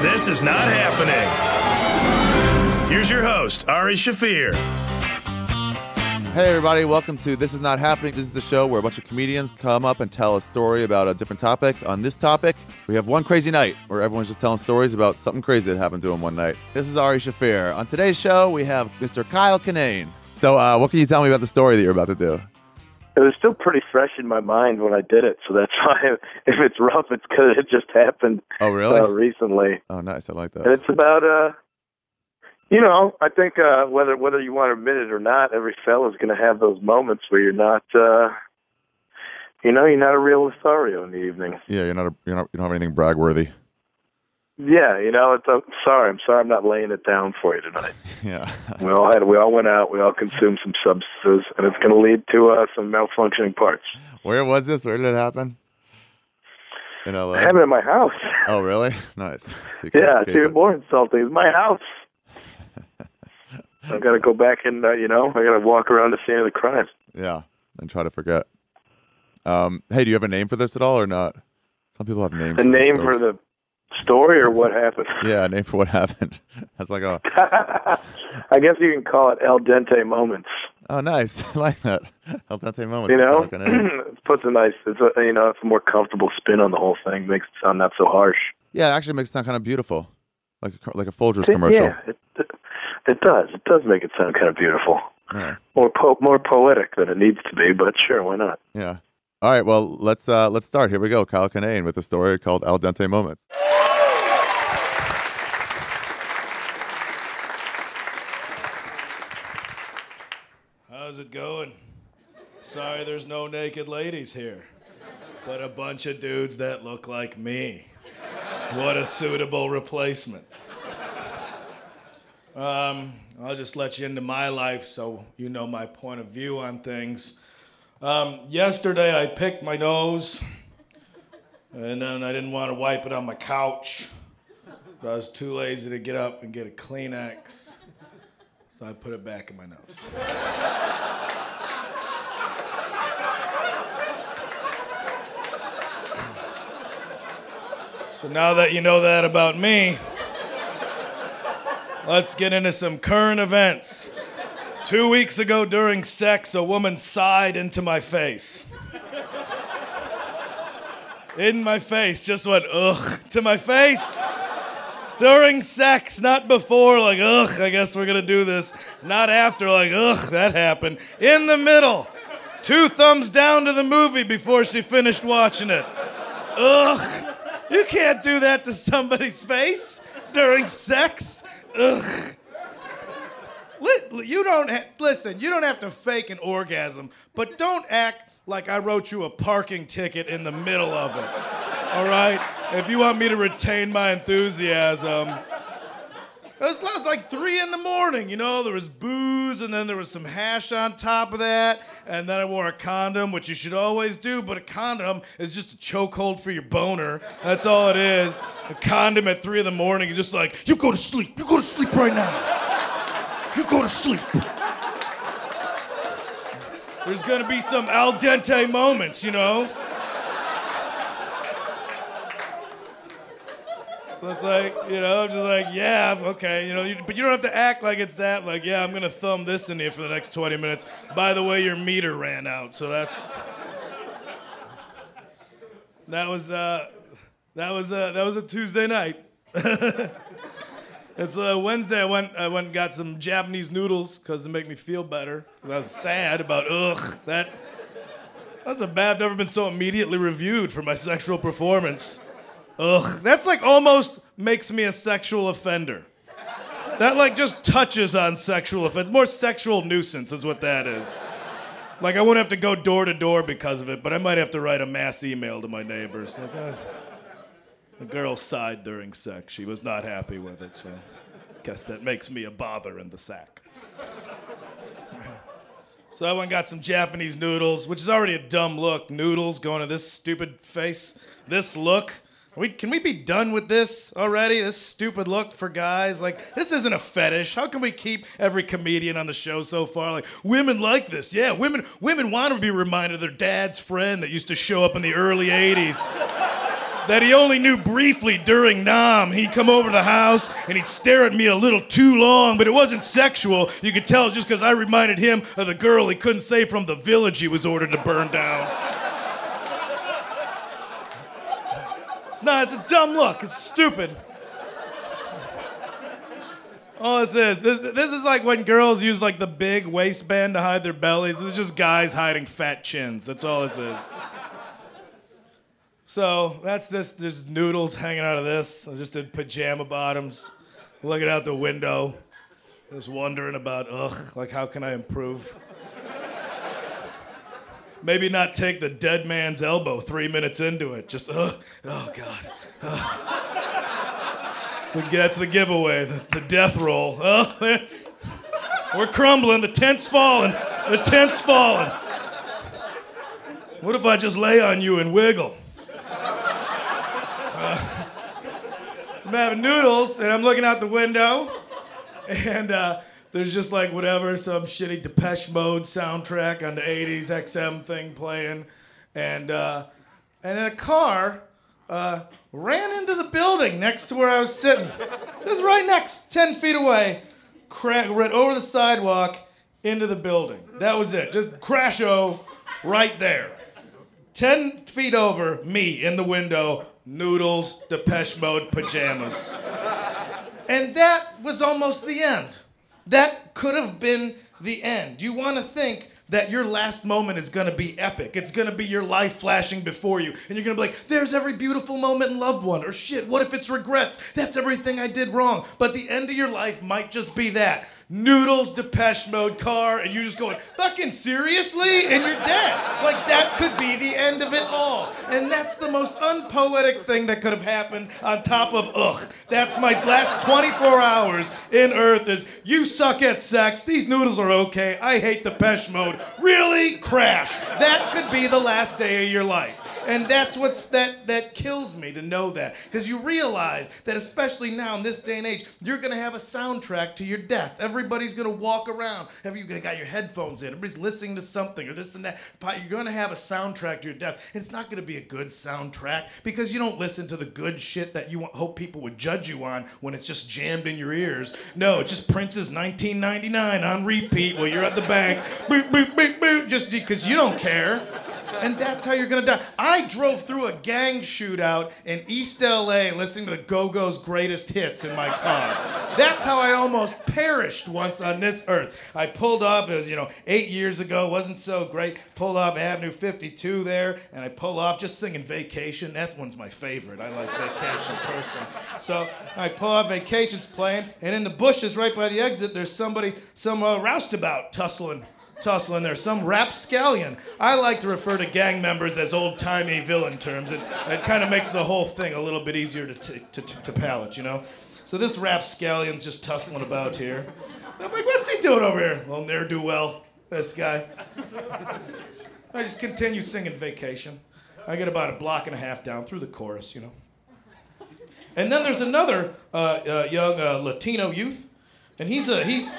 This is not happening. Here's your host, Ari Shaffir. Hey, everybody, welcome to This Is Not Happening. This is the show where a bunch of comedians come up and tell a story about a different topic. On this topic, we have one crazy night where everyone's just telling stories about something crazy that happened to them one night. This is Ari Shaffir. On today's show, we have Mr. Kyle Kinane. So, uh, what can you tell me about the story that you're about to do? It was still pretty fresh in my mind when I did it, so that's why if it's rough, it's because it just happened Oh, really? uh, recently. oh, nice. I like that. And it's about uh you know, I think uh whether whether you want to admit it or not, every fella's gonna have those moments where you're not uh you know, you're not a real Lothario in the evening. Yeah, you're not, a, you're not, you don't have anything brag worthy. Yeah, you know, it's uh, sorry, I'm sorry I'm not laying it down for you tonight. Yeah. We all had we all went out, we all consumed some substances and it's gonna lead to uh some malfunctioning parts. Where was this? Where did it happen? In LA. I have it in my house. Oh, really? Nice. So you can't Yeah, it's even more insulting. It's my house. I've got to go back and, uh, you know, I got to walk around the scene of the crime. Yeah, and try to forget. Um, hey, do you have a name for this at all or not? Some people have names. The for name for the story or what happened? Yeah, name for what happened. That's like a I guess you can call it El Dente Moments. oh, nice. I like that. El dente moments. You know, Like a name. it puts a nice, it's a, you know, it's a more comfortable spin on the whole thing. Makes it sound not so harsh. yeah, it actually makes it sound kind of beautiful, like a, like a Folgers commercial. Yeah, it, it, it does. It does make it sound kind of beautiful. Yeah. More po- more poetic than it needs to be, but sure, why not? Yeah. All right. Well, let's uh, let's start. Here we go. Kyle Kinane with a story called Al Dente Moments. It going? Sorry there's no naked ladies here, but a bunch of dudes that look like me. What a suitable replacement. Um, I'll just let you into my life so you know my point of view on things. Um, yesterday I picked my nose, and then I didn't want to wipe it on my couch. But I was too lazy to get up and get a Kleenex, so I put it back in my nose. So now that you know that about me, let's get into some current events. Two weeks ago during sex, a woman sighed into my face. In my face, just went ugh to my face. During sex, not before, like ugh, I guess we're gonna do this. Not after, like ugh, that happened. In the middle, two thumbs down to the movie before she finished watching it. Ugh. You can't do that to somebody's face during sex. Ugh. You don't ha- listen. You don't have to fake an orgasm, but don't act like I wrote you a parking ticket in the middle of it. All right. If you want me to retain my enthusiasm. It was like three in the morning, you know. There was booze, and then there was some hash on top of that, and then I wore a condom, which you should always do. But a condom is just a chokehold for your boner. That's all it is. A condom at three in the morning is just like, you go to sleep. You go to sleep right now. You go to sleep. There's gonna be some al dente moments, you know. So it's like, you know, just like, yeah, okay, you know, you, but you don't have to act like it's that. Like, yeah, I'm gonna thumb this in here for the next 20 minutes. By the way, your meter ran out, so that's that was uh, that was uh, that was a Tuesday night. it's uh, Wednesday. I went I went and got some Japanese noodles because it make me feel better. 'Cause I was sad about ugh that. That's a bad. I've never been so immediately reviewed for my sexual performance. Ugh, that's like almost makes me a sexual offender. That like just touches on sexual offense. More sexual nuisance is what that is. Like I won't have to go door to door because of it, but I might have to write a mass email to my neighbors. Like, uh, the girl sighed during sex. She was not happy with it, so guess that makes me a bother in the sack. So I went got some Japanese noodles, which is already a dumb look. Noodles going to this stupid face. This look. We, can we be done with this already? This stupid look for guys? Like, this isn't a fetish. How can we keep every comedian on the show so far? Like, women like this. Yeah, women women want to be reminded of their dad's friend that used to show up in the early 80s. that he only knew briefly during Nam. He'd come over to the house and he'd stare at me a little too long, but it wasn't sexual. You could tell just because I reminded him of the girl he couldn't say from the village he was ordered to burn down. It's not, it's a dumb look, it's stupid. All this is, this, this is like when girls use like the big waistband to hide their bellies. This is just guys hiding fat chins. That's all this is. So that's this. There's noodles hanging out of this. I just did pajama bottoms, looking out the window, just wondering about, ugh, like how can I improve? Maybe not take the dead man's elbow three minutes into it. Just, ugh, oh God. Ugh. So that's the giveaway, the, the death roll. Oh, we're crumbling. The tent's falling. The tent's falling. What if I just lay on you and wiggle? Uh, so I'm having noodles, and I'm looking out the window, and uh, there's just like whatever, some shitty Depeche Mode soundtrack on the 80s XM thing playing, and uh, and in a car uh, ran into the building next to where I was sitting. Just right next, 10 feet away. Cra- ran over the sidewalk into the building. That was it. Just crash-o right there. 10 feet over, me in the window, noodles, Depeche Mode pajamas. And that was almost the end. That could have been the end. You want to think that your last moment is gonna be epic. It's gonna be your life flashing before you. And you're gonna be like, there's every beautiful moment in loved one. Or shit, what if it's regrets? That's everything I did wrong. But the end of your life might just be that. Noodles, Depeche Mode, car, and you're just going, fucking seriously? And you're dead. Like that could be the end of it all. And that's the most unpoetic thing that could have happened on top of ugh. That's my last 24 hours in Earth is you suck at sex. These noodles are okay. I hate Depeche Mode. Really? Crash. That could be the last day of your life. And that's what's that that kills me to know that. Because you realize that especially now in this day and age, you're gonna have a soundtrack to your death. Everybody's gonna walk around. Have you got your headphones in? Everybody's listening to something or this and that. You're gonna have a soundtrack to your death. It's not gonna be a good soundtrack because you don't listen to the good shit that you hope people would judge you on when it's just jammed in your ears. No, it's just Prince's 1999 on repeat while you're at the bank. Boop, boop, boop, boop, just because you don't care and that's how you're gonna die. I drove through a gang shootout in East LA listening to the Go Go's greatest hits in my car. That's how I almost perished once on this earth. I pulled up, it was, you know, eight years ago, wasn't so great. Pulled off Avenue 52 there, and I pull off just singing Vacation. That one's my favorite. I like Vacation personally. So I pull off Vacation's playing, and in the bushes right by the exit, there's somebody, some uh, roustabout tussling tussle in there, some rapscallion. I like to refer to gang members as old timey villain terms. It, it kind of makes the whole thing a little bit easier to, t- to, t- to palate, you know? So this rapscallion's just tussling about here. I'm like, what's he doing over here? Well, ne'er do well, this guy. I just continue singing Vacation. I get about a block and a half down through the chorus, you know. And then there's another uh, uh, young uh, Latino youth, and he's a he's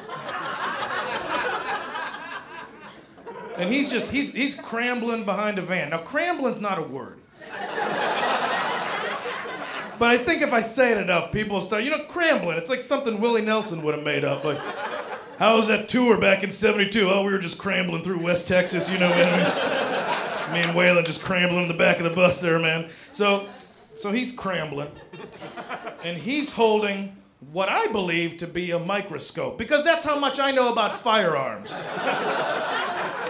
and he's just he's he's crambling behind a van. Now crambling's not a word. But I think if I say it enough, people will start, you know, crambling. It's like something Willie Nelson would have made up. Like, how was that tour back in 72? Oh, we were just crambling through West Texas, you know what I mean? Me and Waylon just crambling in the back of the bus there, man. So, so he's crambling. And he's holding what I believe to be a microscope, because that's how much I know about firearms.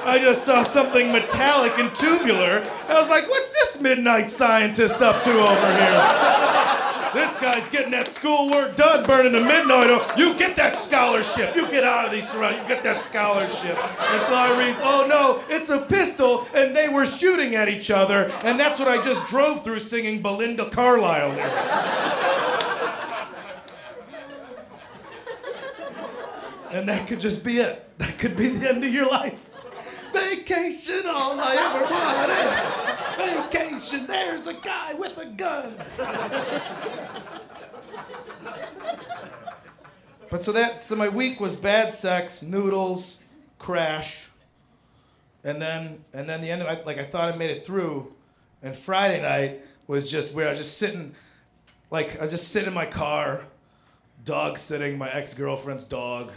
I just saw something metallic and tubular. I was like, what's this midnight scientist up to over here? This guy's getting that schoolwork done, burning the midnight. Oil. You get that scholarship. You get out of these surroundings. You get that scholarship. Until I read, oh no, it's a pistol, and they were shooting at each other, and that's what I just drove through singing Belinda Carlisle lyrics. And that could just be it. That could be the end of your life. Vacation, all I ever wanted. Vacation, there's a guy with a gun. But so that so my week was bad sex, noodles, crash, and then and then the end of it, like I thought I made it through, and Friday night was just where I was just sitting, like I was just sitting in my car, dog sitting, my ex girlfriend's dog,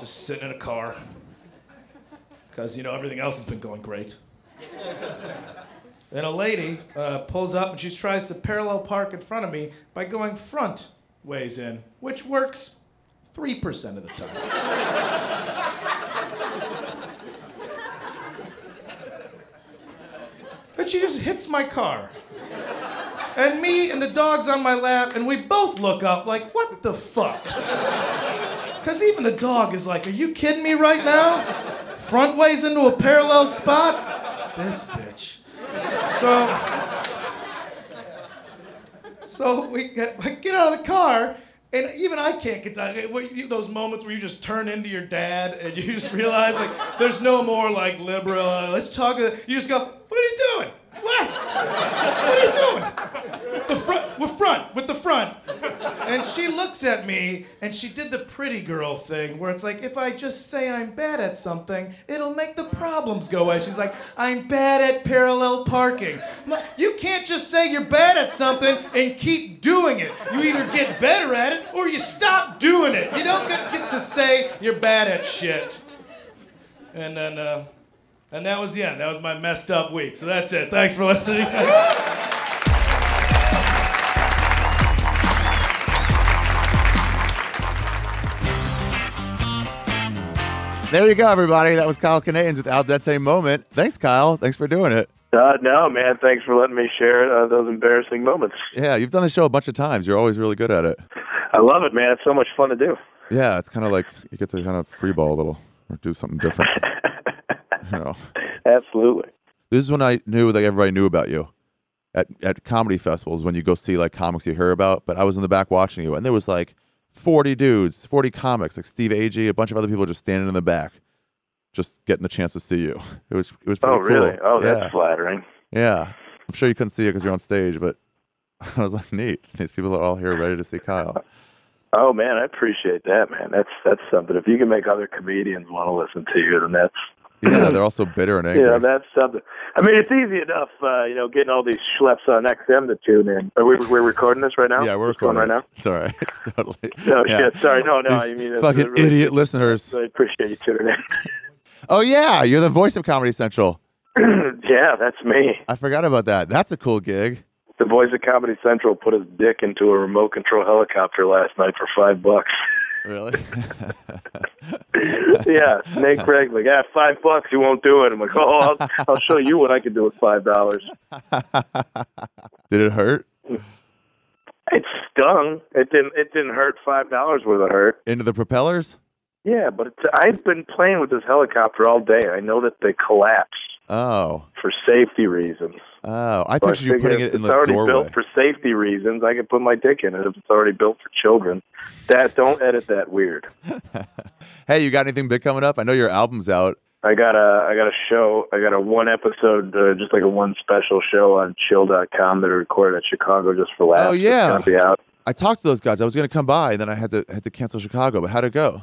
just sitting in a car, because you know everything else has been going great. Then a lady uh, pulls up and she tries to parallel park in front of me by going front ways in, which works 3% of the time. and she just hits my car. And me and the dog's on my lap, and we both look up like, what the fuck? Because even the dog is like, are you kidding me right now? Front ways into a parallel spot? This bitch. So, so we get, I get out of the car, and even I can't get that. Those moments where you just turn into your dad, and you just realize like there's no more like liberal. Uh, let's talk. You just go, what are you doing? What? What are you doing? The front, with front, with the front. And she looks at me, and she did the pretty girl thing, where it's like, if I just say I'm bad at something, it'll make the problems go away. She's like, I'm bad at parallel parking. You can't just say you're bad at something and keep doing it. You either get better at it or you stop doing it. You don't get get to say you're bad at shit. And then, uh, and that was the end. That was my messed up week. So that's it. Thanks for listening. There you go, everybody. That was Kyle Kinane with Al Dente Moment. Thanks, Kyle. Thanks for doing it. Uh, no, man. Thanks for letting me share uh, those embarrassing moments. Yeah, you've done the show a bunch of times. You're always really good at it. I love it, man. It's so much fun to do. Yeah, it's kind of like you get to kind of freeball a little or do something different. you know, Absolutely. this is when I knew like everybody knew about you at at comedy festivals when you go see like comics you hear about. But I was in the back watching you, and there was like forty dudes, forty comics, like Steve Agee, a bunch of other people just standing in the back, just getting the chance to see you. It was it was oh, pretty Oh, really? cool. Oh, yeah. that's flattering. Yeah, I'm sure you couldn't see it because you're on stage, but I was like, neat. These people are all here ready to see Kyle. Oh man, I appreciate that, man. That's that's something. If you can make other comedians want to listen to you, then that's Yeah, they're also bitter and angry. yeah, that's something. I mean, it's easy enough, uh, you know, getting all these schleps on XM to tune in. Are we we're recording this right now? yeah, we're recording right now. It's all right. It's totally. No yeah. shit. Sorry. No, no. These I mean, fucking really- idiot listeners. I appreciate you tuning in. Oh yeah, you're the voice of Comedy Central. yeah, that's me. I forgot about that. That's a cool gig. The voice of Comedy Central put his dick into a remote control helicopter last night for five bucks. Really? yeah, Snake Craig like, ah, five bucks, you won't do it. I'm like, oh, I'll, I'll show you what I can do with five dollars. Did it hurt? It stung. It didn't. It didn't hurt. Five dollars worth of hurt. Into the propellers? Yeah, but it's, I've been playing with this helicopter all day. I know that they collapse Oh. for safety reasons. Oh. I So pictured you figured putting it in the doorway. it's already built for safety reasons. I can put my dick in it if it's already built for children. That don't edit that weird. hey, you got anything big coming up? I know your album's out. I got a I got a show. I got a one episode, uh, just like a one special show on Chill.com that I recorded at Chicago just for laughs. Oh, yeah. it's gonna be out. I talked to those guys. I was gonna come by, and then I had to had to cancel Chicago. But how'd it go?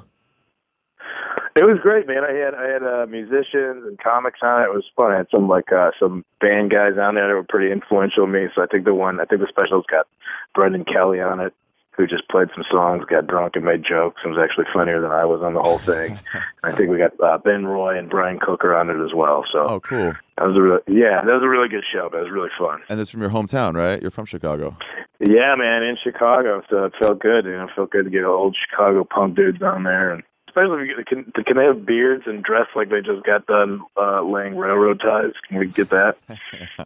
It was great, man. I had I had uh, musicians and comics on it. It was fun. I had some like uh, some band guys on there that were pretty influential to me. So I think the one I think the special's got Brendan Kelly on it, who just played some songs, got drunk and made jokes. and was actually funnier than I was on the whole thing. I think we got uh, Ben Roy and Brian Cooker on it as well. So Oh, cool. that was a really yeah, that was a really good show. That was really fun. And it's from your hometown, right? You're from Chicago. Yeah, man, in Chicago, so it felt good. You know, it felt good to get old Chicago punk dudes on there, and especially if you get, can, can they have beards and dress like they just got done uh, laying railroad ties? Can we get that?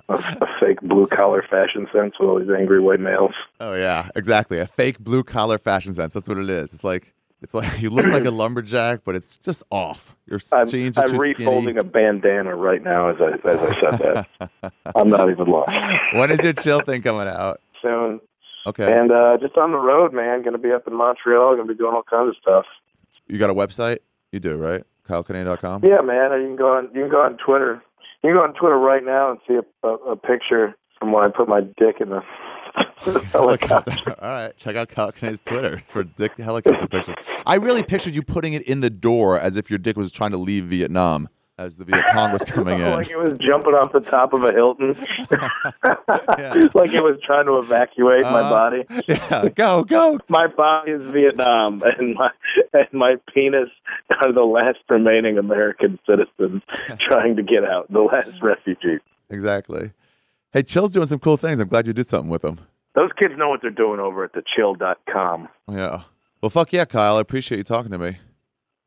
a, a fake blue collar fashion sense with all these angry white males. Oh yeah, exactly. A fake blue collar fashion sense. That's what it is. It's like it's like you look like a lumberjack, but it's just off. Your I'm, jeans are I'm too refolding skinny. a bandana right now as I as I said that. I'm not even lying. when is your chill thing coming out? Soon, Okay. and uh, just on the road, man. Going to be up in Montreal. Going to be doing all kinds of stuff. You got a website? You do, right? KyleKinane.com? Yeah, man. You can go on. You can go on Twitter. You can go on Twitter right now and see a, a, a picture from when I put my dick in the helicopter. All right. Check out Kyle Kinane's Twitter for dick helicopter pictures. I really pictured you putting it in the door as if your dick was trying to leave Vietnam. As the Viet Cong was coming in. like it was jumping off the top of a Hilton. like it was trying to evacuate my Uh, body. yeah, go, go. My body is Vietnam, and my and my penis are the last remaining American citizens trying to get out, the last refugees. Exactly. Hey, Chill's doing some cool things. I'm glad you did something with them. Those kids know what they're doing over at thechill.com. Yeah. Well, fuck yeah, Kyle. I appreciate you talking to me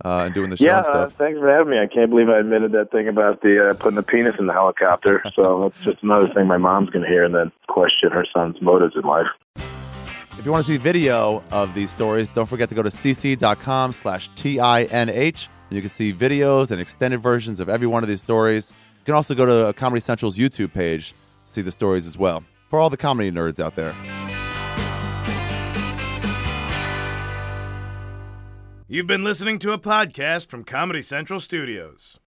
uh, and doing the show Yeah, and uh, thanks for having me. I can't believe I admitted that thing about the uh, putting the penis in the helicopter. So that's just another thing my mom's going to hear and then question her son's motives in life. If you want to see video of these stories, don't forget to go to cc.com slash T-I-N-H. And you can see videos and extended versions of every one of these stories. You can also go to Comedy Central's YouTube page to see the stories as well. For all the comedy nerds out there. You've been listening to a podcast from Comedy Central Studios.